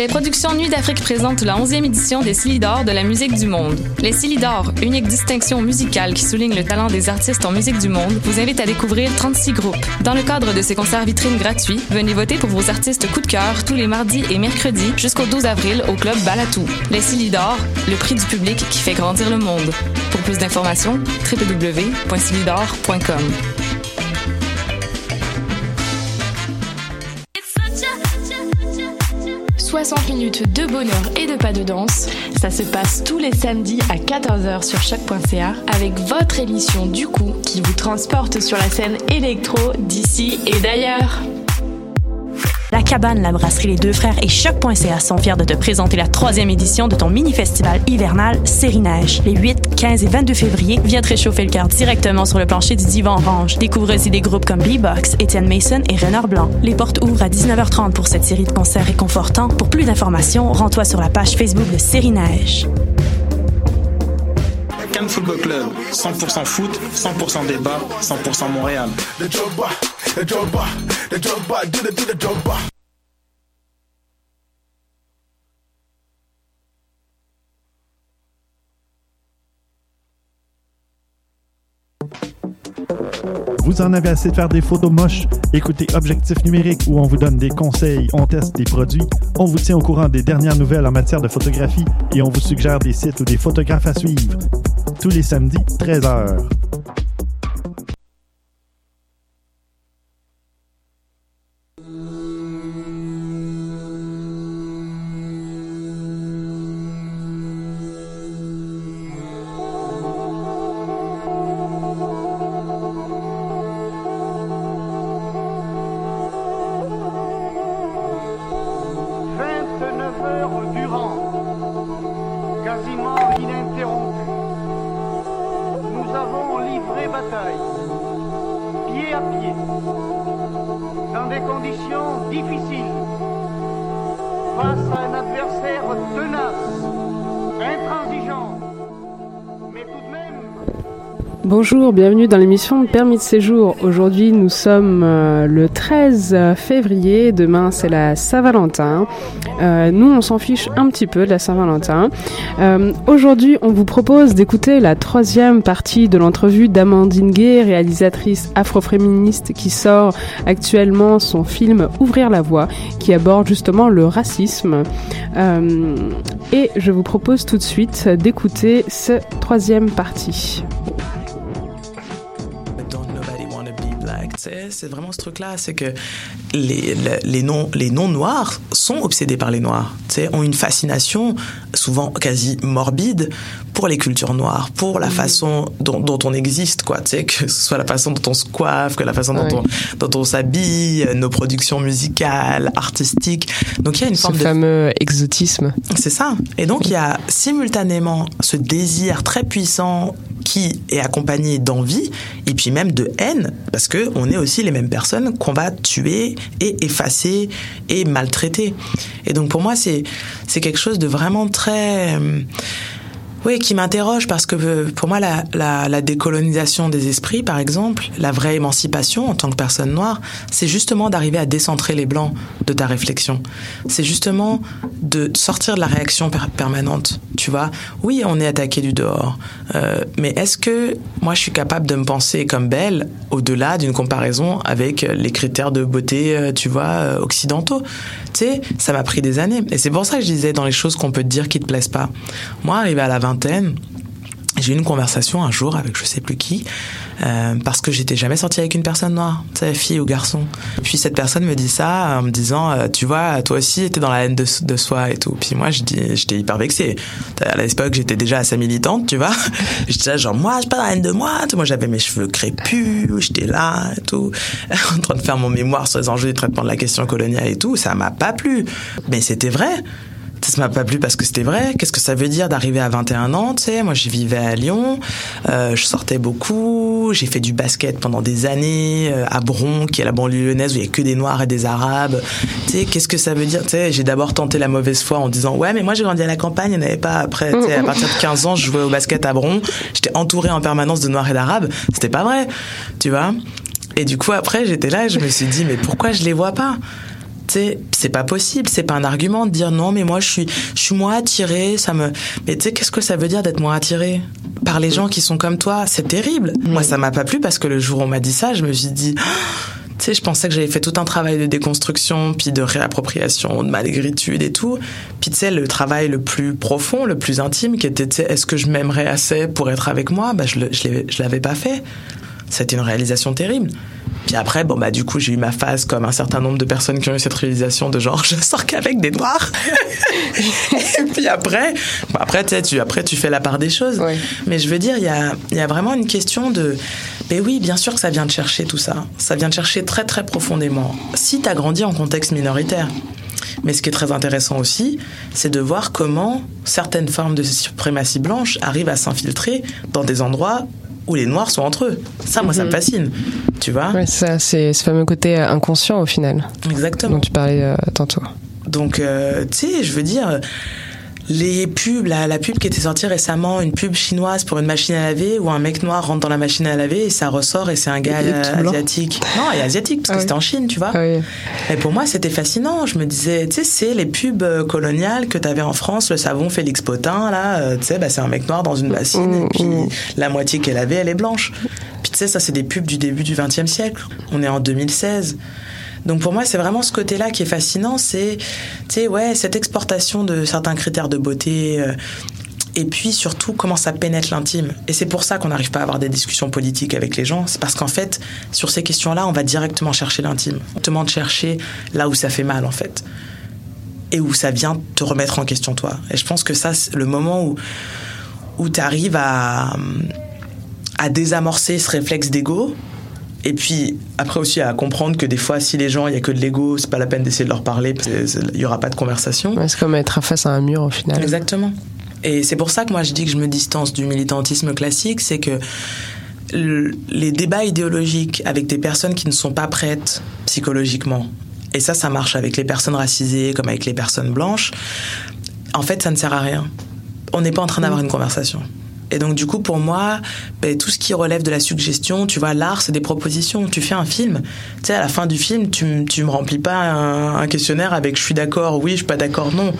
Les productions Nuit d'Afrique présentent la 11e édition des Silidor de la musique du monde. Les Silidor, unique distinction musicale qui souligne le talent des artistes en musique du monde, vous invite à découvrir 36 groupes. Dans le cadre de ces concerts vitrines gratuits, venez voter pour vos artistes coup de cœur tous les mardis et mercredis jusqu'au 12 avril au club Balatou. Les Silidor, le prix du public qui fait grandir le monde. Pour plus d'informations, www.silidor.com. 60 minutes de bonheur et de pas de danse. Ça se passe tous les samedis à 14h sur choc.ca avec votre émission du coup qui vous transporte sur la scène électro d'ici et d'ailleurs. La Cabane, la brasserie Les Deux Frères et Choc.ca sont fiers de te présenter la troisième édition de ton mini-festival hivernal Série. Les 8, 15 et 22 février, viens te réchauffer le cœur directement sur le plancher du Divan Orange. Découvre aussi des groupes comme B-Box, Étienne Mason et Renard Blanc. Les portes ouvrent à 19h30 pour cette série de concerts réconfortants. Pour plus d'informations, rends-toi sur la page Facebook de Série Neige. Football Club, 100% foot, 100% débat, 100% Montréal. Vous en avez assez de faire des photos moches? Écoutez Objectif numérique où on vous donne des conseils, on teste des produits, on vous tient au courant des dernières nouvelles en matière de photographie et on vous suggère des sites ou des photographes à suivre. Tous les samedis, 13h. Bonjour, bienvenue dans l'émission Permis de séjour. Aujourd'hui, nous sommes euh, le 13 février. Demain, c'est la Saint-Valentin. Euh, nous, on s'en fiche un petit peu de la Saint-Valentin. Euh, Aujourd'hui, on vous propose d'écouter la troisième partie de l'entrevue d'Amandine Gay, réalisatrice afroféministe qui sort actuellement son film Ouvrir la voie, qui aborde justement le racisme. Euh, et je vous propose tout de suite d'écouter cette troisième partie. Sais, C'est vraiment ce truc-là, c'est que les, les, non les non noirs sont obsédés par les noirs. Ont une fascination souvent quasi morbide pour les cultures noires, pour la façon dont, dont on existe, quoi. Que ce soit la façon dont on se coiffe, que la façon dont on dont on s'habille, nos productions musicales, artistiques. Donc il y a une Ce forme de fameux exotisme. c'est ça. Et donc, il y a simultanément ce désir très puissant qui est accompagné d'envie et puis même de haine, parce que on aussi les mêmes personnes qu'on va tuer et effacer et maltraiter. Et donc, pour moi, c'est c'est quelque chose de vraiment très euh, oui, qui m'interroge parce que euh, pour moi, la, décolonisation des esprits, par exemple, la vraie émancipation en tant que personne noire, c'est justement d'arriver à décentrer les blancs de ta réflexion. C'est justement de sortir de la réaction per- permanente. Tu vois, oui, on est attaqué du dehors, euh, mais est-ce que moi, je suis capable de me penser comme belle au-delà d'une comparaison avec les critères de beauté, euh, tu vois, euh, occidentaux? Tu sais, ça m'a pris des années. Et c'est pour ça que je disais dans les choses qu'on peut te dire qui te plaisent pas. Moi, arrivé à la j'ai eu une conversation un jour avec je sais plus qui, euh, parce que j'étais jamais sortie avec une personne noire, tu sais, fille ou garçon. Puis cette personne me dit ça en me disant, euh, tu vois, toi aussi, t'es dans la haine de, soi et tout. Puis moi, je j'étais hyper vexée. À l'époque, j'étais déjà assez militante, tu vois. J'étais genre, moi, j'ai pas la haine de moi. Moi, j'avais mes cheveux crépus, j'étais là et tout, en train de faire mon mémoire sur les enjeux du traitement de la question coloniale et tout. Ça m'a pas plu. Mais c'était vrai. Ça m'a pas plu parce que c'était vrai. Qu'est-ce que ça veut dire d'arriver à 21 ans, tu sais? Moi, je vivais à Lyon, euh, je sortais beaucoup, j'ai fait du basket pendant des années euh, à Bron, qui est la banlieue lyonnaise où il y a que des Noirs et des Arabes. Tu sais, qu'est-ce que ça veut dire? Tu sais, j'ai d'abord tenté la mauvaise foi en disant ouais, mais moi j'ai grandi à la campagne, il n'y avait pas. Après, tu sais, à partir de 15 ans, je jouais au basket à Bron, j'étais entouré en permanence de Noirs et d'Arabes. C'était pas vrai, tu vois? Et du coup, après, j'étais là et je me suis dit mais pourquoi je les vois pas? Sais, c'est pas possible, c'est pas un argument de dire non, mais moi je suis, je suis moins attiré, ça me. Mais tu sais, qu'est-ce que ça veut dire d'être moins attiré par les gens qui sont comme toi? C'est terrible. Moi, ça m'a pas plu parce que le jour où on m'a dit ça, je me suis dit. Tu sais, je pensais que j'avais fait tout un travail de déconstruction, puis de réappropriation, de malégritude et tout. Puis tu sais, le travail le plus profond, le plus intime, qui était, tu sais, est-ce que je m'aimerais assez pour être avec moi? Bah, Je ne je l'avais pas fait. C'était une réalisation terrible. Puis après, bon bah du coup, j'ai eu ma phase comme un certain nombre de personnes qui ont eu cette réalisation de genre, je sors qu'avec des noirs. et puis après, bon, après, tu, après tu fais la part des choses. Mais je veux dire, il y a, y a vraiment une question de, mais oui, bien sûr que ça vient de chercher tout ça. Ça vient de chercher très très profondément. Si tu as grandi en contexte minoritaire. Mais ce qui est très intéressant aussi, c'est de voir comment certaines formes de suprématie blanche arrivent à s'infiltrer dans des endroits où les noirs sont entre eux. Ça, moi, ça me mhm. fascine. Tu vois ouais, ça, c'est ce fameux côté inconscient au final. Exactement. Dont tu parlais euh, tantôt. Donc, euh, tu sais, je veux dire, les pubs, la, la, pub qui était sortie récemment, une pub chinoise pour une machine à laver où un mec noir rentre dans la machine à laver et ça ressort et c'est un gars asiatique. Non, est asiatique parce que ah c'était en Chine, tu vois. Ah et pour moi, c'était fascinant. Je me disais, tu sais, c'est les pubs euh, coloniales que tu avais en France, le savon Félix Potin, là, euh, tu sais, bah, c'est un mec noir dans une bassine et puis mm, mm. la moitié qu'elle avait, elle est blanche. Puis tu sais, ça, c'est des pubs du début du XXe siècle. On est en 2016. Donc pour moi, c'est vraiment ce côté-là qui est fascinant, c'est, ouais, cette exportation de certains critères de beauté. Euh, et puis surtout comment ça pénètre l'intime. Et c'est pour ça qu'on n'arrive pas à avoir des discussions politiques avec les gens. C'est parce qu'en fait, sur ces questions-là, on va directement chercher l'intime. On te demande de chercher là où ça fait mal, en fait. Et où ça vient te remettre en question, toi. Et je pense que ça, c'est le moment où, où tu arrives à, à désamorcer ce réflexe d'ego et puis après aussi à comprendre que des fois, si les gens, il y a que de l'ego, c'est pas la peine d'essayer de leur parler, il y aura pas de conversation. c'est comme être face à un mur au final. Exactement. Et c'est pour ça que moi je dis que je me distance du militantisme classique, c'est que les débats idéologiques avec des personnes qui ne sont pas prêtes psychologiquement, et ça, ça marche avec les personnes racisées comme avec les personnes blanches, en fait, ça ne sert à rien. On n'est pas en train d'avoir mm. une conversation. Et donc du coup, pour moi, ben, tout ce qui relève de la suggestion, tu vois, l'art, c'est des propositions. Tu fais un film, tu sais, à la fin du film, tu, tu me remplis pas un, questionnaire avec je suis d'accord, oui, je suis pas d'accord, non. Tu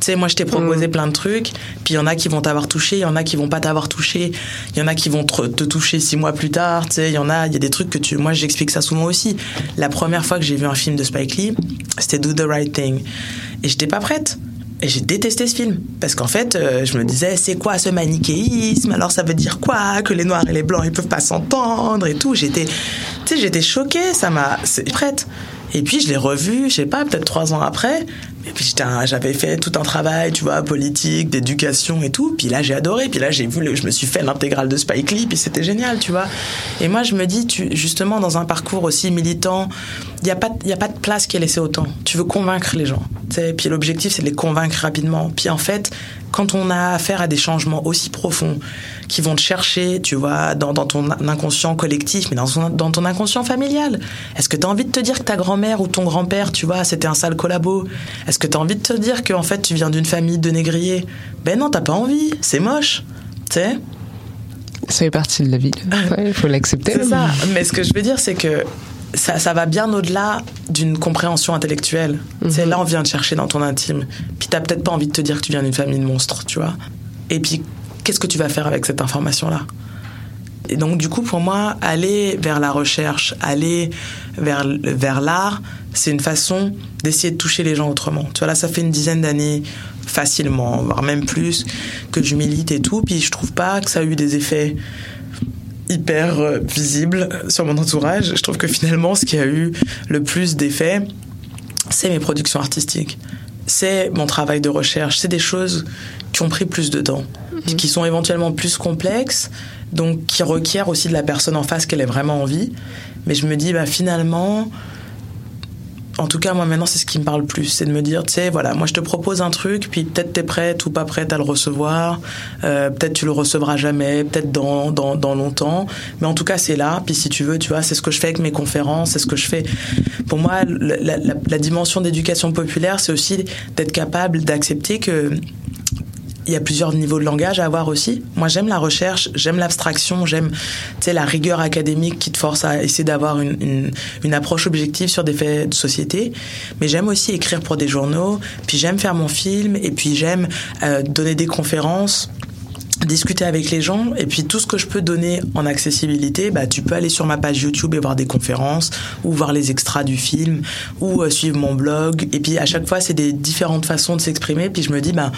sais, moi, je t'ai proposé mm. plein de trucs, puis il y en a qui vont t'avoir touché, il y en a qui vont pas t'avoir touché, il y en a qui vont te, te, toucher six mois plus tard, tu sais, il y en a, il y a des trucs que tu, moi, j'explique ça souvent aussi. La première fois que j'ai vu un film de Spike Lee, c'était Do the Right Thing. Et j'étais pas prête. Et j'ai détesté ce film parce qu'en fait, euh, je me disais c'est quoi ce manichéisme? Alors ça veut dire quoi Que les noirs et les blancs ils peuvent pas s'entendre et tout? J'étais, tu sais, j'étais choquée. Ça m'a, c'est prête. Et puis je l'ai revu, je sais pas, peut-être trois ans après. Et puis j'avais fait tout un travail, tu vois, politique, d'éducation et tout. Puis là j'ai adoré. Puis là j'ai vu, je me suis fait l'intégrale de Spike Lee. Puis c'était génial, tu vois. Et moi je me dis, justement dans un parcours aussi militant, il y a pas, a pas de place qui est laissée autant. Tu veux convaincre les gens. Et puis l'objectif c'est de les convaincre rapidement. Puis en fait, quand on a affaire à des changements aussi profonds qui vont te chercher, tu vois, dans, ton inconscient collectif, mais dans, dans ton inconscient familial. Est-ce que tu as envie de te dire que ta grand-mère ou ton grand-père, tu vois, c'était un sale collabo Est-ce que tu as envie de te dire qu'en fait tu viens d'une famille de négriers? Ben non, t'as pas envie, c'est moche, tu sais? Ça fait partie de la vie. Il faut l'accepter. C'est ça. Mais ce que je veux dire, c'est que ça, ça, va bien au-delà d'une compréhension intellectuelle. C'est mhm. là on vient te chercher dans ton intime. Puis t'as peut-être pas envie de te dire que tu viens d'une famille de monstres, tu vois. Et puis qu'est-ce que tu vas faire avec cette information-là? Et donc du coup pour moi aller vers la recherche, aller vers vers l'art, c'est une façon d'essayer de toucher les gens autrement. Tu vois là ça fait une dizaine d'années facilement, voire même plus que je milite et tout, puis je trouve pas que ça a eu des effets hyper euh, visibles sur mon entourage. Je trouve que finalement ce qui a eu le plus d'effets, c'est mes productions artistiques. C'est mon travail de recherche, c'est des choses qui ont pris plus de temps, mhm. qui sont éventuellement plus complexes, donc qui requièrent aussi de la personne en face qu'elle ait vraiment envie. Mais je me dis, bah, finalement, en tout cas, moi maintenant, c'est ce qui me parle plus. C'est de me dire, tu sais, voilà, moi je te propose un truc, puis peut-être t'es prête ou pas prête à le recevoir. Euh, peut-être tu le recevras jamais, peut-être dans, dans, dans, longtemps. Mais en tout cas, c'est là. Puis si tu veux, tu vois, c'est ce que je fais avec mes conférences, c'est ce que je fais. Pour moi, la dimension d'éducation populaire, c'est aussi d'être capable d'accepter que il y a plusieurs niveaux de langage à avoir aussi. Moi, j'aime la recherche, j'aime l'abstraction, j'aime la rigueur académique qui te force à essayer d'avoir une, approche objective sur des faits de société. Mais j'aime aussi écrire pour des journaux, puis j'aime faire mon film, et puis j'aime euh, donner des conférences discuter avec les gens. Et puis tout ce que je peux donner en accessibilité bah tu peux aller sur ma page YouTube et voir des conférences ou voir les extras du film ou euh, suivre mon blog. Et puis à chaque fois c'est des différentes façons de s'exprimer. Puis je me dis bah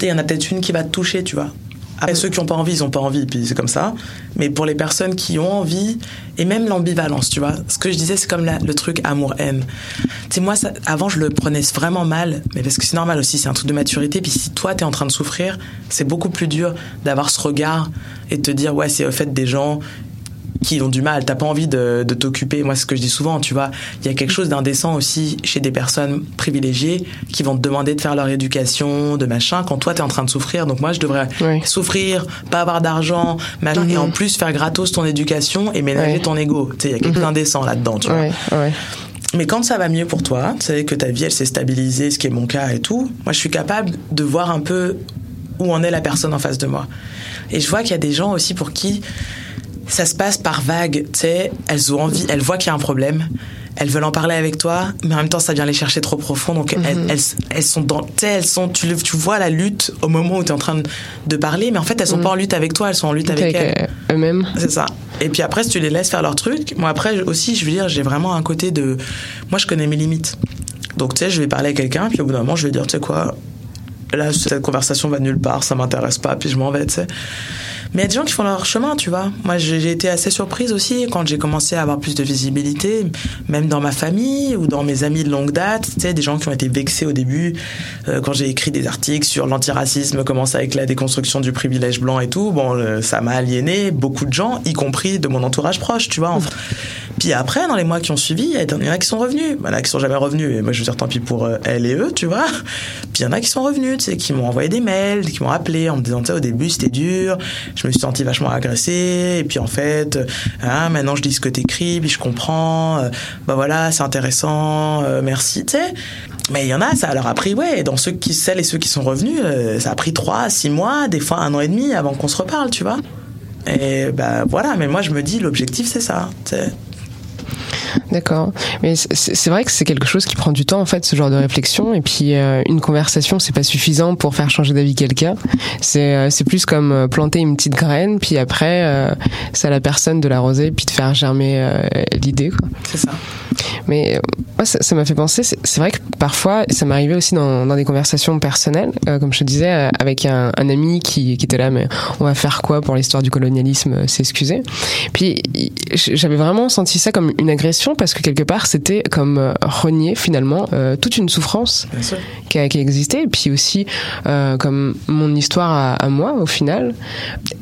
il y en a peut-être une qui va te toucher tu vois après, ceux qui n'ont pas envie, ils n'ont pas envie, puis c'est comme ça. Mais pour les personnes qui ont envie, et même l'ambivalence, tu vois. Ce que je disais, c'est comme le truc amour-haine. Tu sais, moi, ça, avant, je le prenais vraiment mal, mais parce que c'est normal aussi, c'est un truc de maturité. Puis si toi, tu es en train de souffrir, c'est beaucoup plus dur d'avoir ce regard et de te dire, ouais, c'est au fait des gens qui ont du mal. T'as pas envie de, de t'occuper. Moi, c'est ce que je dis souvent, tu vois. Il y a quelque chose d'indécent aussi chez des personnes privilégiées qui vont te demander de faire leur éducation, de machin, quand toi, t'es en train de souffrir. Donc moi, je devrais souffrir, pas avoir d'argent, machin, et en plus faire gratos ton éducation et ménager ton ego. Tu sais, il y a quelque chose mhm. d'indécent là-dedans, tu vois. Mais quand ça va mieux pour toi, tu sais, que ta vie, elle s'est stabilisée, ce qui est mon cas et tout, moi, je suis capable de voir un peu où en est la personne en face de moi. Et je vois qu'il y a des gens aussi pour qui ça se passe par vagues, tu sais, elles ont envie, elles voient qu'il y a un problème, elles veulent en parler avec toi, mais en même temps ça vient les chercher trop profond, donc elles, mhm. elles, elles, sont dans, tu sais, elles sont, tu, tu vois la lutte au moment où tu es en train de, parler, mais en fait elles sont mhm. pas en lutte avec toi, elles sont en lutte avec, elles. Eux-mêmes. C'est ça. Et puis après, si tu les laisses faire leur truc, moi après aussi, je veux dire, j'ai vraiment un côté de, moi je connais mes limites. Donc tu sais, je vais parler à quelqu'un, puis au bout d'un moment, je vais dire, tu sais quoi, là cette conversation va nulle part, ça m'intéresse pas, puis je m'en vais, tu sais. Mais il y a des gens qui font leur chemin, tu vois. Moi, j'ai été assez surprise aussi quand j'ai commencé à avoir plus de visibilité, même dans ma famille ou dans mes amis de longue date. Tu sais, des gens qui ont été vexés au début euh, quand j'ai écrit des articles sur l'antiracisme, comment ça avec la déconstruction du privilège blanc et tout. Bon, ça m'a aliéné beaucoup de gens, y compris de mon entourage proche, tu vois. Puis après, dans les mois qui ont suivi, il y en a qui sont revenus. Il y en a qui sont jamais revenus. Et moi, je veux dire, tant pis pour euh, elles et eux, tu vois. Puis il y en a qui sont revenus, tu sais, qui m'ont envoyé des mails, qui m'ont appelé en me disant, tu sais, au début, c'était dur. Je me suis senti vachement agressé. Et puis en fait, hein, maintenant, je dis ce que t'écris, puis je comprends. Euh, bah voilà, c'est intéressant. Euh, merci, tu sais. Mais il y en a, ça leur a pris, ouais, dans ceux qui, celles et ceux qui sont revenus, ça a pris trois, six mois, des fois un an et demi avant qu'on se reparle, tu vois. Et ben voilà, mais moi je me dis, l'objectif c'est ça. sais. D'accord. Mais c'est vrai que c'est quelque chose qui prend du temps en fait, ce genre de réflexion. Et puis euh, une conversation, c'est pas suffisant pour faire changer d'avis quelqu'un. C'est euh, plus comme euh, planter une petite graine, puis après c'est à la personne de l'arroser, puis de faire germer l'idée. C'est ça. Mais moi, ça m'a fait penser. C'est vrai que parfois, ça m'arrivait aussi dans, dans des conversations personnelles, comme je te disais, avec un, un, ami qui, qui était là, mais on va faire quoi pour l'histoire du colonialisme S'excuser? Puis j'avais vraiment senti ça comme une agression parce que quelque part c'était comme euh, renier finalement euh, toute une souffrance qui a, qui existé et puis aussi euh, comme mon histoire à, moi au final.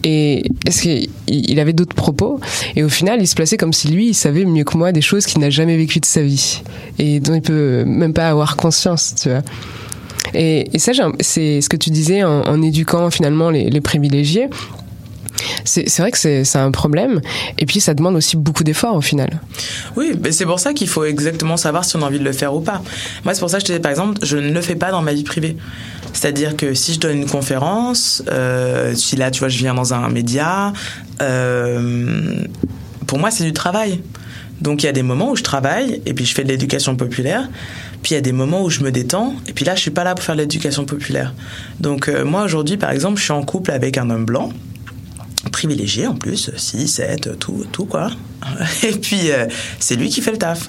Et est-ce qu'il il avait d'autres propos et au final il se plaçait comme si lui il savait mieux que moi des choses qu'il n'a jamais vécues de sa vie et dont il peut même pas avoir conscience tu vois. Et, et ça c'est ce que tu disais en, en éduquant finalement les, les privilégiés c'est vrai que c'est un problème. Et puis, ça demande aussi beaucoup d'efforts au final. Oui, mais c'est pour ça qu'il faut exactement savoir si on a envie de le faire ou pas. Moi, c'est pour ça que je te dis, par exemple, je ne le fais pas dans ma vie privée. C'est-à-dire que si je donne une conférence, euh, si là, tu vois, je viens dans un média, euh, pour moi, c'est du travail. Donc il y a des moments où je travaille et puis je fais de l'éducation populaire. Puis il y a des moments où je me détends et puis là je suis pas là pour faire de l'éducation populaire. Donc euh, moi aujourd'hui par exemple je suis en couple avec un homme blanc privilégié en plus, 6, 7, tout, tout quoi. Et puis, euh, c'est lui qui fait le taf.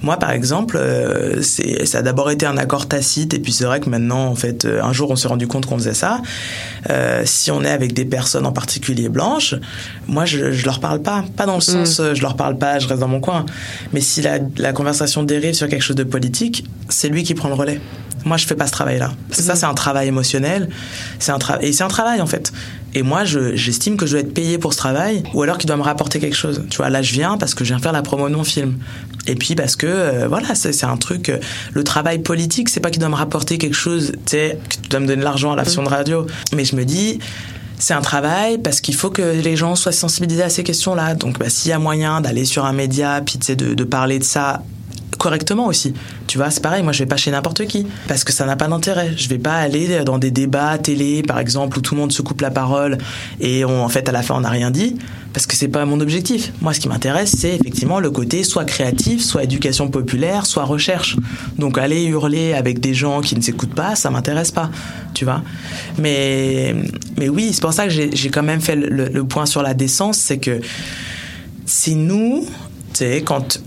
Moi, par exemple, euh, ça a d'abord été un accord tacite, et puis c'est vrai que maintenant, en fait, euh, un jour, on s'est rendu compte qu'on faisait ça. si on est avec des personnes en particulier blanches, moi, je, je leur parle pas, pas dans le mm. sens, je leur parle pas, je reste dans mon coin. Mais si la, la conversation dérive sur quelque chose de politique, c'est lui qui prend le relais. Moi, je fais pas ce travail-là. Ça, c'est un travail émotionnel. C'est un travail et c'est un travail en fait. Et moi, j'estime que je dois être payé pour ce travail, ou alors qu'il doit me rapporter quelque chose. Tu vois, là, je viens parce que je viens faire la promo mon film. Et puis parce que, euh, voilà, c'est un truc. Euh, le travail politique, c'est pas qu'il doit me rapporter quelque chose, tu sais, que tu dois me donner de l'argent à la de radio. Mais je me dis, c'est un travail parce qu'il faut que les gens soient sensibilisés à ces questions-là. Donc, bah, s'il y a moyen d'aller sur un média, puis de, de parler de ça correctement aussi. Tu vois, c'est pareil, moi je vais pas chez n'importe qui parce que ça n'a pas d'intérêt. Je vais pas aller dans des débats télé par exemple où tout le monde se coupe la parole et on, en fait à la fin on n'a rien dit parce que c'est pas mon objectif. Moi ce qui m'intéresse c'est effectivement le côté soit créatif, soit éducation populaire, soit recherche. Donc aller hurler avec des gens qui ne s'écoutent pas, ça m'intéresse pas, tu vois. Mais mais oui, c'est pour ça que j'ai quand même fait le, point sur la décence, c'est que si nous, tu sais, quand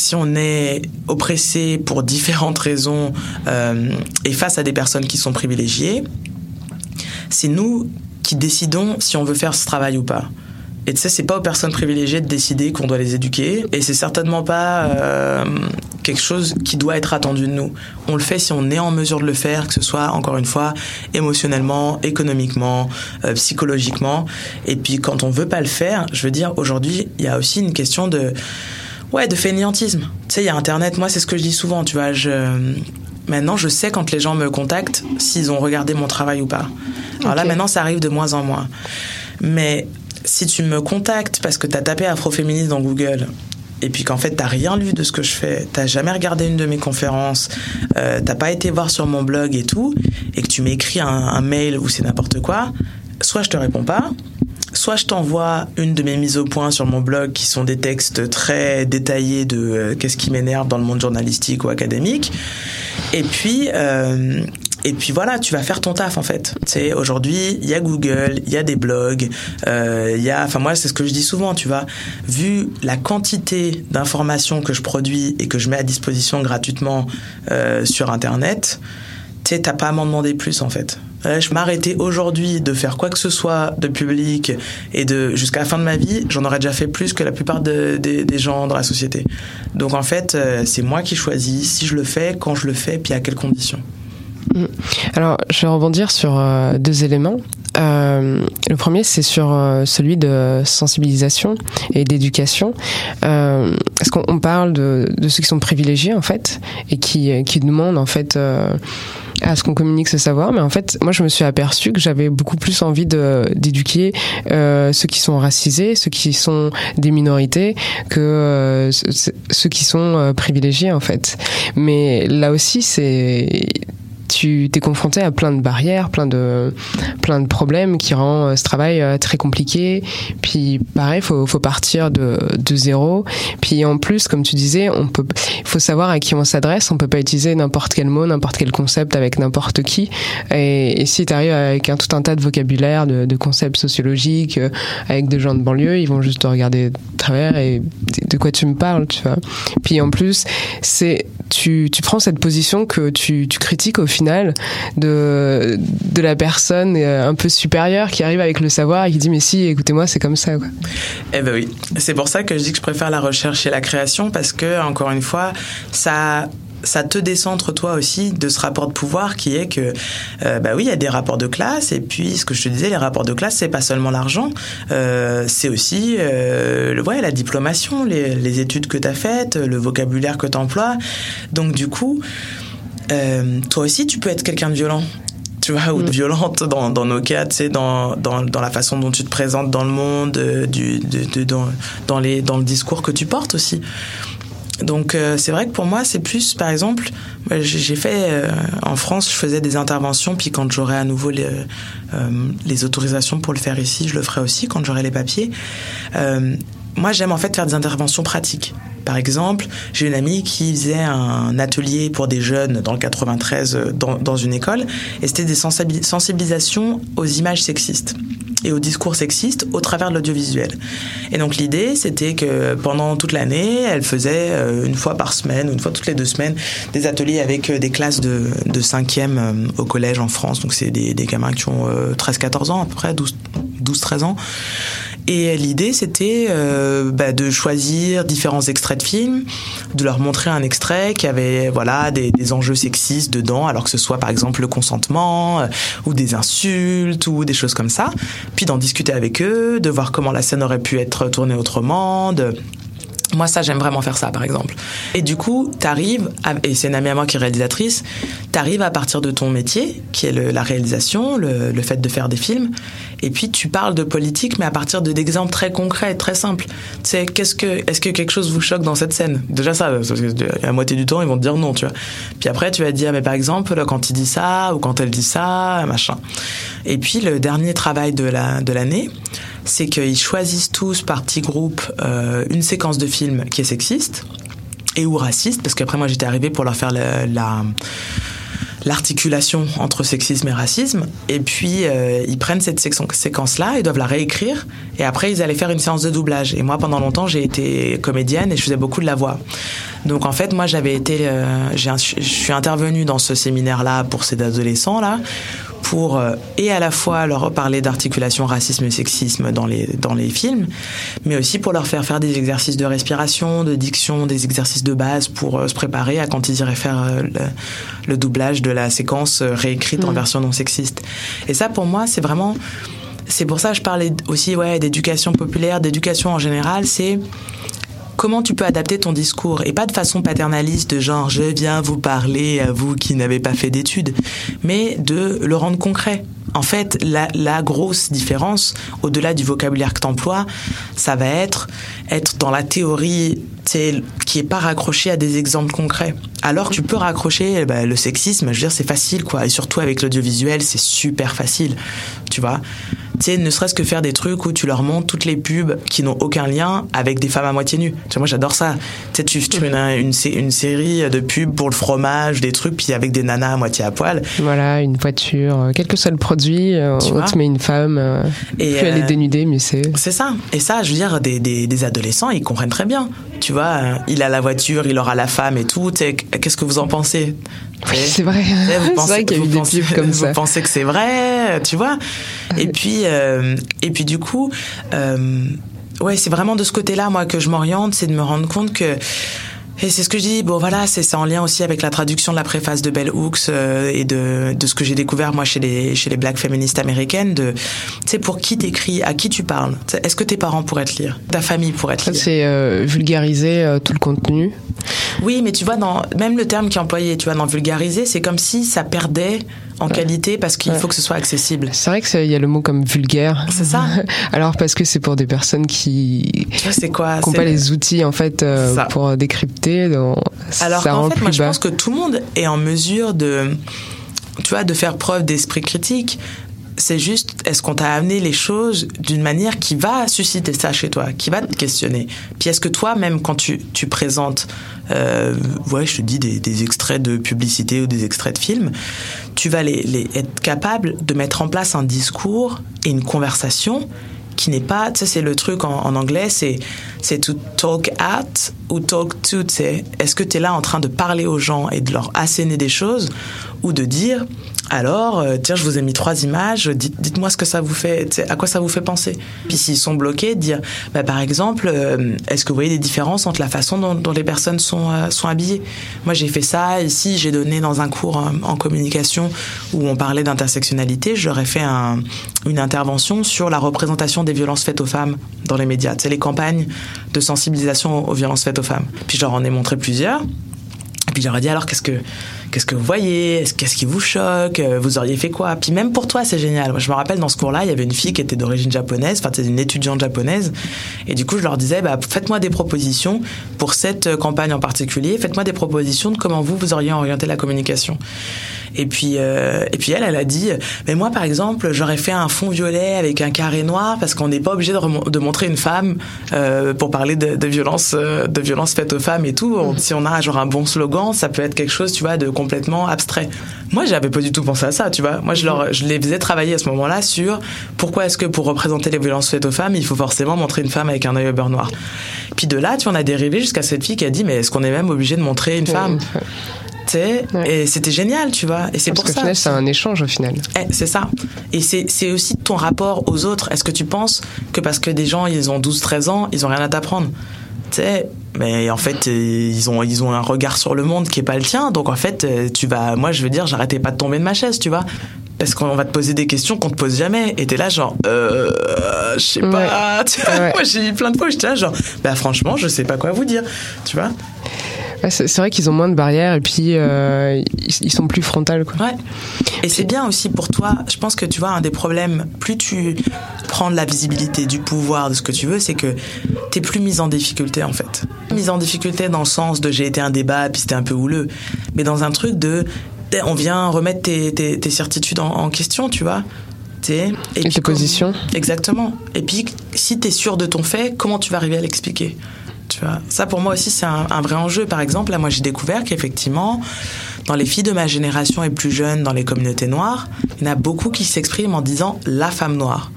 si on est oppressé pour différentes raisons euh, et face à des personnes qui sont privilégiées, c'est nous qui décidons si on veut faire ce travail ou pas. Et tu sais, c'est pas aux personnes privilégiées de décider qu'on doit les éduquer, et c'est certainement pas euh, quelque chose qui doit être attendu de nous. On le fait si on est en mesure de le faire, que ce soit encore une fois émotionnellement, économiquement, euh, psychologiquement. Et puis quand on veut pas le faire, je veux dire, aujourd'hui, il y a aussi une question de Ouais, de fainéantisme. Tu sais, il y a Internet, moi, c'est ce que je dis souvent, tu vois. Je... Maintenant, je sais quand les gens me contactent s'ils ont regardé mon travail ou pas. Alors là, maintenant, ça arrive de moins en moins. Mais si tu me contactes parce que tu as tapé afroféministe dans Google et puis qu'en fait t'as rien lu de ce que je fais, t'as jamais regardé une de mes conférences, euh, t'as pas été voir sur mon blog et tout, et que tu m'écris un, un mail où c'est n'importe quoi, soit je te réponds pas, soit je t'envoie une de mes mises au point sur mon blog qui sont des textes très détaillés de euh, qu'est-ce qui m'énerve dans le monde journalistique ou académique. Et puis, euh, et puis voilà, tu vas faire ton taf en fait. Tu sais, aujourd'hui, il y a Google, il y a des blogs, euh, il y a, enfin moi c'est ce que je dis souvent, tu vois, vu la quantité d'informations que je produis et que je mets à disposition gratuitement euh, sur Internet, tu sais, t'as pas à m'en demander plus en fait. Je m'arrêtais aujourd'hui de faire quoi que ce soit de public et de jusqu'à la fin de ma vie, j'en aurais déjà fait plus que la plupart de, de, des gens dans la société. Donc en fait, euh, c'est moi qui choisis si je le fais, quand je le fais, puis à quelles conditions. Alors, je vais rebondir sur euh, deux éléments. Euh, le premier, c'est sur euh, celui de sensibilisation et d'éducation. Euh, Est-ce qu'on parle de, ceux qui sont privilégiés en fait et qui, demandent en fait euh, à ce qu'on communique ce savoir, mais en fait, moi, je me suis aperçu que j'avais beaucoup plus envie d'éduquer euh, ceux qui sont racisés, ceux qui sont des minorités, que euh, ceux qui sont privilégiés, en fait. Mais là aussi, c'est tu t'es confronté à plein de barrières, plein de plein de problèmes qui rend euh, ce travail euh, très compliqué. Puis pareil, faut faut partir de de zéro. Puis en plus, comme tu disais, on peut faut savoir à qui on s'adresse. On peut pas utiliser n'importe quel mot, n'importe quel concept avec n'importe qui. Et, si tu arrives avec un tout un tas de vocabulaire, de, de concepts sociologiques, euh, avec des gens de banlieue, ils vont juste te regarder de travers et de quoi tu me parles, tu vois. Puis en plus, c'est tu, tu prends cette position que tu, tu critiques au final de, de la personne euh, un peu supérieure qui arrive avec le savoir et qui dit mais si écoutez-moi c'est comme ça quoi. Eh ben oui, c'est pour ça que je dis que je préfère la recherche et la création parce que encore une fois ça ça te décentre toi aussi de ce rapport de pouvoir qui est que euh, bah oui il y a des rapports de classe et puis ce que je te disais les rapports de classe c'est pas seulement l'argent euh, c'est aussi le, ouais, la diplomation les, les études que tu as faites le vocabulaire que tu emploies donc du coup euh, toi aussi tu peux être quelqu'un de violent tu vois, ou de violente dans, dans nos cas, tu sais, dans, dans, dans la façon dont tu te présentes dans le monde, euh, du, de, de, dans, dans, les, dans le discours que tu portes aussi. Donc euh, c'est vrai que pour moi c'est plus par exemple j'ai fait euh, en France je faisais des interventions puis quand j'aurai à nouveau les, euh, les autorisations pour le faire ici je le ferai aussi quand j'aurai les papiers. moi j'aime en fait faire des interventions pratiques. Par exemple, j'ai une amie qui faisait un atelier pour des jeunes dans le 93 dans, dans une école et c'était des sensibilisations aux images sexistes et au discours sexiste au travers de l'audiovisuel. Et donc l'idée, c'était que pendant toute l'année, elle faisait une fois par semaine, une fois toutes les deux semaines, des ateliers avec des classes de, de 5e au collège en France. Donc c'est des, des gamins qui ont 13-14 ans à peu près, 12-13 ans. Et l'idée, c'était euh, bah, de choisir différents extraits de films, de leur montrer un extrait qui avait voilà des, enjeux sexistes dedans, alors que ce soit par exemple le consentement euh, ou des insultes ou des choses comme ça. Puis d'en discuter avec eux, de voir comment la scène aurait pu être tournée autrement, Moi, ça, j'aime vraiment faire ça, par exemple. Et du coup, t'arrives, et c'est une amie à moi qui est réalisatrice, t'arrives à partir de ton métier, qui est le- la réalisation, le, le fait de faire des films, et puis tu parles de politique, mais à partir de- d'exemples très concrets, très simples. Tu sais, qu'est-ce que, est-ce que quelque chose vous choque dans cette scène? Déjà ça, parce que la moitié du temps, ils vont te dire non, tu vois. Puis après, tu vas te dire, mais par exemple, quand il dit ça, ou quand elle dit ça, machin. Et puis, le dernier travail de la de l'année, c'est qu'ils choisissent tous par petits groupes euh, une séquence de film qui est sexiste et ou raciste, parce qu'après moi j'étais arrivée pour leur faire la, la- l'articulation entre sexisme et racisme, et puis euh, ils prennent cette séquence- séquence-là, ils doivent la réécrire, et après ils allaient faire une séance de doublage. Et moi pendant longtemps j'ai été comédienne et je faisais beaucoup de la voix. Donc en fait moi j'avais été, euh, je suis intervenue dans ce séminaire-là pour ces adolescents là, pour euh, et à la fois leur parler d'articulation racisme et sexisme dans les dans les films, mais aussi pour leur faire faire des exercices de respiration, de diction, des exercices de base pour euh, se préparer à quand ils iraient faire euh, le, le doublage de la séquence réécrite en version non sexiste. Et ça pour moi c'est vraiment c'est pour ça que je parlais aussi ouais d'éducation populaire, d'éducation en général, c'est comment tu peux adapter ton discours et pas de façon paternaliste genre je viens vous parler à vous qui n'avez pas fait d'études mais de le rendre concret. En fait la, la grosse différence au-delà du vocabulaire que t'emploies ça va être être dans la théorie qui est pas raccroché à des exemples concrets. Alors tu peux raccrocher eh ben, le sexisme je veux dire c'est facile quoi. Et surtout avec l'audiovisuel c'est super facile tu vois tu sais, ne serait-ce que faire des trucs où tu leur montres toutes les pubs qui n'ont aucun lien avec des femmes à moitié nues. Tu vois, moi, j'adore ça. Tu sais, tu, tu mets une, une, sé- une série de pubs pour le fromage, des trucs, puis avec des nanas à moitié à poil. Voilà, une voiture, euh, quel que soit le produit, euh, Tu on te met une femme, euh, Et, puis elle est dénudée, mais c'est... C'est ça. Et ça, je veux dire, des, des, des adolescents, ils comprennent très bien. Tu vois, il a la voiture, il aura la femme et tout. Sais, Qu'est-ce que vous en pensez? Oui, c'est vrai. Tu sais, vous C'est pensez- vrai qu'il y a eu vous des pensez- pubs comme vous ça. pensez que c'est vrai, tu vois Et puis, euh, et puis du coup, euh, ouais, c'est vraiment de ce côté-là, moi, que je m'oriente, c'est de me rendre compte que et c'est ce que je dis, bon voilà, c'est en lien aussi avec la traduction de la préface de Bell Hooks euh, et de, de ce que j'ai découvert moi chez les, chez les black féministes américaines, de, tu sais, pour qui t'écris, à qui tu parles, est-ce que tes parents pourraient te lire, ta famille pourrait te Ça, lire? c'est euh, vulgariser euh, tout le contenu. Oui, mais tu vois, dans, même le terme qui est employé, tu vois, dans vulgariser, c'est comme si ça perdait en qualité parce qu'il Ouais. faut que ce soit accessible. C'est vrai qu'il y a le mot comme vulgaire. C'est ça. Alors parce que c'est pour des personnes qui c'est quoi? n'ont C'est- pas les outils en fait euh, pour décrypter. donc Alors ça rend fait, plus moi, je pense que tout le monde est en mesure de, tu vois, de faire preuve d'esprit critique. C'est juste, est-ce qu'on t'a amené les choses d'une manière qui va susciter ça chez toi, qui va te questionner? Puis est-ce que toi, même quand tu, tu présentes, euh, ouais, je te dis des, des extraits de publicité ou des extraits de films, tu vas être capable de mettre en place un discours et une conversation qui n'est pas, tu sais, c'est le truc en, en anglais, c'est c'est to talk at ou talk to, tu sais. Est-ce que tu es là en train de parler aux gens et de leur asséner des choses ou de dire, alors, euh, tiens, je vous ai mis trois images, dites, dites-moi ce que ça vous fait, à quoi ça vous fait penser. Puis s'ils sont bloqués, dire, bah, par exemple, euh, est-ce que vous voyez des différences entre la façon dont, dont les personnes sont, euh, sont habillées? Moi, j'ai fait ça ici, j'ai donné dans un cours euh, en communication où on parlait d'intersectionnalité, j'aurais fait un, une intervention sur la représentation des violences faites aux femmes dans les médias, sais, les campagnes de sensibilisation aux violences faites aux femmes. Puis je leur en ai montré plusieurs. Et puis j'aurais dit alors qu'est-ce que qu'est-ce que vous voyez? Est-ce- Qu'est-ce qui vous choque? Euh, Vous auriez fait quoi? Puis même pour toi c'est génial. Moi, je me rappelle dans ce cours-là il y avait une fille qui était d'origine japonaise, enfin c'était une étudiante japonaise. Et du coup je leur disais bah, faites-moi des propositions pour cette euh, campagne en particulier. Faites-moi des propositions de comment vous vous auriez orienté la communication. Et puis euh, et puis elle elle a dit mais moi par exemple j'aurais fait un fond violet avec un carré noir parce qu'on n'est pas obligé de, montrer une femme euh, pour parler de, de violence de violence faite aux femmes et tout. On- si on a genre un bon slogan ça peut être quelque chose tu vois de complètement abstrait. Moi j'avais pas du tout pensé à ça tu vois. Moi je leur je les faisais travailler à ce moment-là sur pourquoi est-ce que pour représenter les violences faites aux femmes il faut forcément montrer une femme avec un œil au beurre noir. Puis de là tu vois, on a dérivé jusqu'à cette fille qui a dit mais est-ce qu'on est même obligé de montrer une femme tu sais et c'était génial tu vois et c'est pour qu'au ça c'est un échange au final. eh, c'est ça. Et c'est, aussi ton rapport aux autres. Est-ce que tu penses que parce que des gens, ils ont 12-13 ans, ils ont rien à t'apprendre? Sais, mais en fait, euh, ils ont, ils ont un regard sur le monde qui est pas le tien. Donc en fait, euh, tu vas, moi, je veux dire, j'arrêtais pas de tomber de ma chaise, tu vois. parce qu'on va te poser des questions qu'on te pose jamais. Et t'es là, genre, euh, je sais pas. Tu vois, Moi, j'ai eu plein de fois j'étais là, genre, bah franchement, je sais pas quoi vous dire. Tu vois c'est vrai qu'ils ont moins de barrières et puis euh, ils, sont plus frontales. Quoi. Ouais. Et c'est bien aussi pour toi. Je pense que tu vois, un des problèmes, plus tu prends de la visibilité, du pouvoir, de ce que tu veux, c'est que t'es plus mise en difficulté en fait. Mise en difficulté dans le sens de j'ai été un débat puis c'était un peu houleux, mais dans un truc de on vient remettre tes, tes, tes certitudes en, en, question, tu vois. Et, et tes positions. Exactement. Et puis, si tu es sûr de ton fait, comment tu vas arriver à l'expliquer? Ça, pour moi aussi, c'est un, un, vrai enjeu. Par exemple, là, moi, j'ai découvert qu'effectivement, dans les filles de ma génération et plus jeunes, dans les communautés noires, il y en a beaucoup qui s'expriment en disant la femme noire.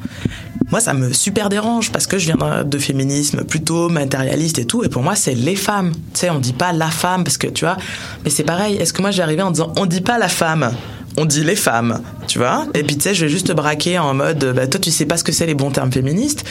Moi, ça me super dérange parce que je viens de féminisme plutôt matérialiste et tout. Et pour moi, c'est les femmes. Tu sais, on dit pas la femme parce que tu vois. Mais c'est pareil. Est-ce que moi, j'ai arrivé en disant on dit pas la femme on dit les femmes, tu vois. Et puis tu sais, je vais juste te braquer en mode, bah, toi tu sais pas ce que c'est les bons termes féministes,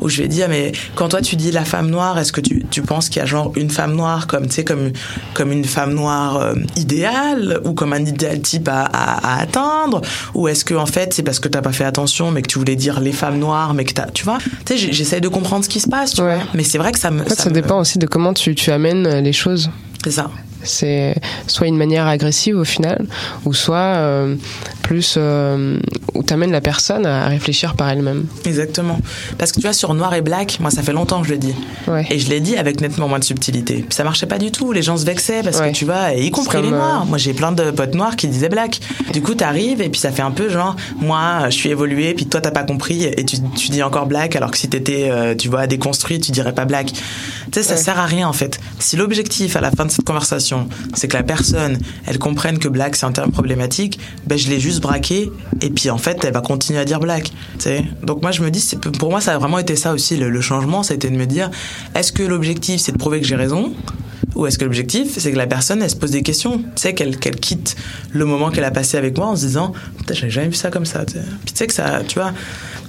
où je vais dire, mais quand toi tu dis la femme noire, est-ce que tu, tu penses qu'il y a genre une femme noire comme, tu sais, comme, comme une femme noire euh, idéale, ou comme un idéal type à, à, à atteindre, ou est-ce que en fait c'est parce que t'as pas fait attention, mais que tu voulais dire les femmes noires, mais que t'as, tu vois, tu sais, j'essaie de comprendre ce qui se passe, tu ouais. vois. Mais c'est vrai que ça me. En fait, ça, ça me... dépend aussi de comment tu, tu amènes les choses. C'est ça. C'est soit une manière agressive au final, ou soit euh, plus euh, où t'amènes la personne à réfléchir par elle-même. Exactement. Parce que tu vois, sur noir et black, moi ça fait longtemps que je le dis. Ouais. Et je l'ai dit avec nettement moins de subtilité. Puis ça marchait pas du tout. Les gens se vexaient parce Ouais. que tu vois, y compris les comme, noirs. Moi j'ai plein de potes noirs qui disaient black. Du coup, t'arrives et puis ça fait un peu genre, moi je suis évolué, puis toi t'as pas compris et tu, tu dis encore black alors que si t'étais, euh, tu vois, déconstruit, tu dirais pas black. Tu sais, ça Ouais. sert à rien en fait. Si l'objectif à la fin de cette conversation, c'est que la personne, elle comprenne que black c'est un terme problématique, ben je l'ai juste braqué et puis en fait elle va continuer à dire black. Tu sais. Donc moi je me dis, pour moi ça a vraiment été ça aussi le, le changement, été de me dire, est-ce que l'objectif c'est de prouver que j'ai raison ou est-ce que l'objectif c'est que la personne elle se pose des questions, tu sais qu'elle quitte le moment qu'elle a passé avec moi en se disant, putain j'avais jamais vu ça comme ça. tu sais. Que ça, tu vois.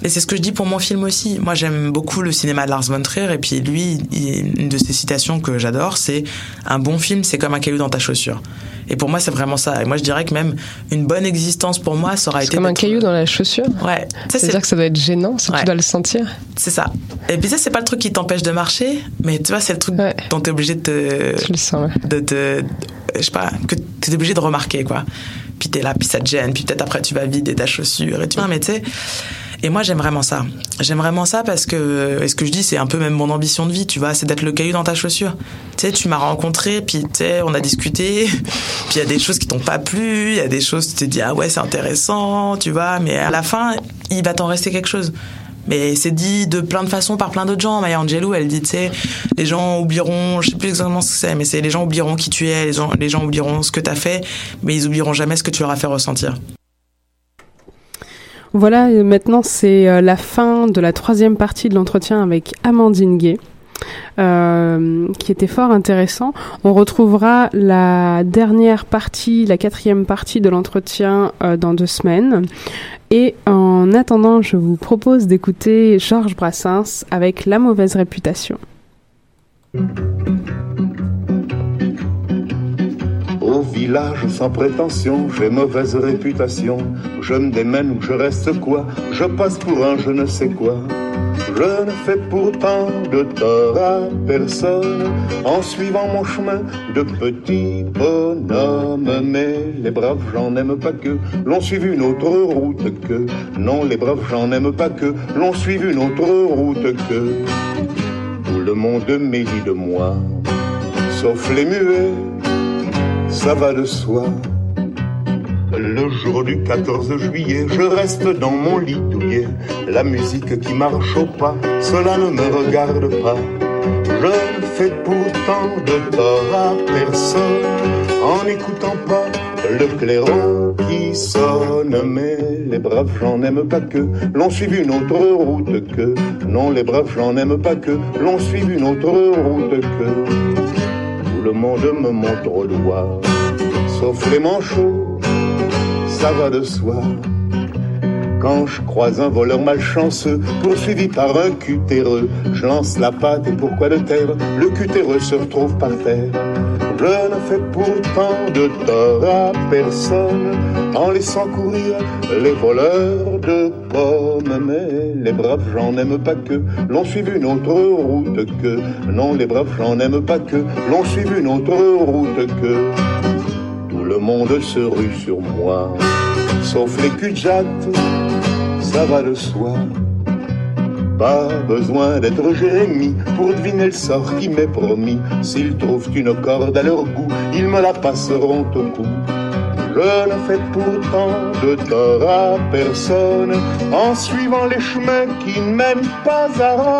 Et c'est ce que je dis pour mon film aussi. Moi, j'aime beaucoup le cinéma de Lars von Trier. Et puis lui, une de ses citations que j'adore, c'est un bon film, c'est comme un caillou dans ta chaussure. Et pour moi, c'est vraiment ça. Et moi, je dirais que même une bonne existence pour moi, ça aura C'est été comme un caillou dans la chaussure. Ouais. C'est-à-dire que ça doit être gênant, si Ouais. tu dois le sentir. c'est ça. Et puis ça, c'est pas le truc qui t'empêche de marcher, mais tu vois, c'est le truc Ouais. dont t'es obligé de te, Je le sens, ouais. de te, je sais pas, que t'es obligé de remarquer, quoi. Puis t'es là, puis ça te gêne, puis peut-être après tu vas vider ta chaussure et tu vois, mais tu sais. Et moi, j'aime vraiment ça. J'aime vraiment ça parce que, et ce que je dis, c'est un peu même mon ambition de vie, tu vois, c'est d'être le caillou dans ta chaussure. Tu sais, tu m'as rencontré, puis tu sais, on a discuté, puis il y a des choses qui t'ont pas plu, il y a des choses, tu te dis, ah ouais, c'est intéressant, tu vois, mais à la fin, il va t'en rester quelque chose. Mais c'est dit de plein de façons par plein d'autres gens. Maya Angelou, elle dit, tu sais, les gens oublieront, je sais plus exactement ce que c'est, mais c'est les gens oublieront qui tu es, les gens, les gens oublieront ce que tu as fait, mais ils oublieront jamais ce que tu leur as fait ressentir. Voilà, et maintenant c'est euh, la fin de la troisième partie de l'entretien avec Amandine Gay. euh, qui était fort intéressant. On retrouvera la dernière partie, la quatrième partie de l'entretien euh, dans deux semaines. Et en attendant, je vous propose d'écouter Georges Brassens avec La mauvaise réputation. Village sans prétention, j'ai mauvaise réputation. Je me démène ou je reste quoi? Je passe pour un je ne sais quoi. Je ne fais pourtant de tort à personne en suivant mon chemin de petit bonhomme. Mais les braves gens n'aiment pas que l'on suive une autre route que. Non, les braves gens n'aiment pas que l'on suive une autre route que. Tout le monde médit de moi, sauf les muets ça va de soi. Le jour du 14 juillet, je reste dans mon lit douillet. La musique qui marche au pas, cela ne me regarde pas. Je ne fais pourtant de tort à personne en n'écoutant pas le clairon qui sonne. Mais les braves gens n'aiment pas que l'on suive une autre route que. Non, les braves gens n'aiment pas que l'on suive une autre route que. Le monde me montre au doigt, sauf les manchots, ça va de soi. Quand je croise un voleur malchanceux, poursuivi par un cutéreux, je lance la patte et pourquoi de terre, le cutéreux se retrouve par terre. Je ne fais pourtant de tort à personne en laissant courir les voleurs de pommes. Mais les braves gens n'aiment pas que l'on suive une autre route que. Non, les braves gens n'aiment pas que l'on suive une autre route que. Tout le monde se rue sur moi, sauf les cul ça va de soi. Pas besoin d'être Jérémie pour deviner le sort qui m'est promis. S'ils trouvent une corde à leur goût, ils me la passeront au cou. Je ne fais pourtant de tort à personne en suivant les chemins qui ne pas à Rome.